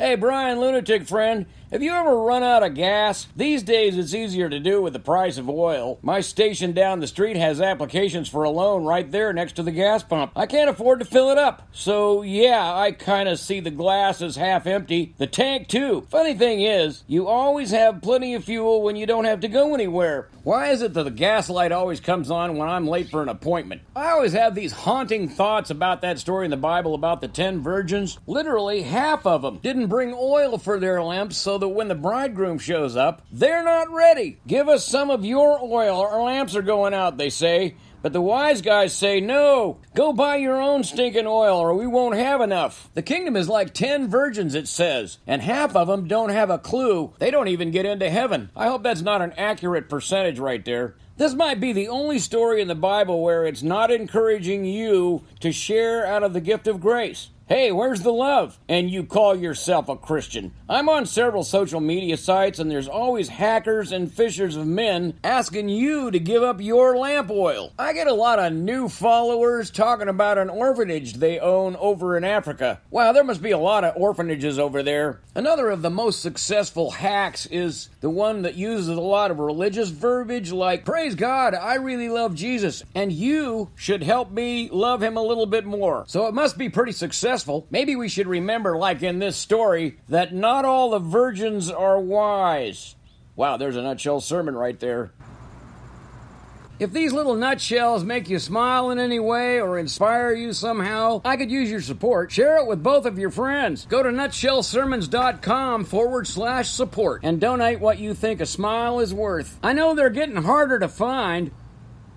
Hey, Brian, lunatic friend, have you ever run out of gas? These days it's easier to do with the price of oil. My station down the street has applications for a loan right there next to the gas pump. I can't afford to fill it up. So, yeah, I kind of see the glass as half empty. The tank, too. Funny thing is, you always have plenty of fuel when you don't have to go anywhere. Why is it that the gas light always comes on when I'm late for an appointment? I always have these haunting thoughts about that story in the Bible about the ten virgins. Literally, half of them didn't bring oil for their lamps so that when the bridegroom shows up, they're not ready. Give us some of your oil, our lamps are going out, they say. But the wise guys say, no, go buy your own stinking oil or we won't have enough. The kingdom is like ten virgins, it says, and half of them don't have a clue. They don't even get into heaven. I hope that's not an accurate percentage right there. This might be the only story in the Bible where it's not encouraging you to share out of the gift of grace. Hey, where's the love? And you call yourself a Christian. I'm on several social media sites, and there's always hackers and fishers of men asking you to give up your lamp oil. Get a lot of new followers talking about an orphanage they own over in Africa. Wow, there must be a lot of orphanages over there. Another of the most successful hacks is the one that uses a lot of religious verbiage like, Praise God, I really love Jesus, and you should help me love him a little bit more. So it must be pretty successful, maybe we should remember, like in this story, that not all the virgins are wise. Wow, there's a nutshell sermon right there. If these little nutshells make you smile in any way or inspire you somehow, I could use your support. Share it with both of your friends. Go to nutshellsermons.com forward slash support and donate what you think a smile is worth. I know they're getting harder to find,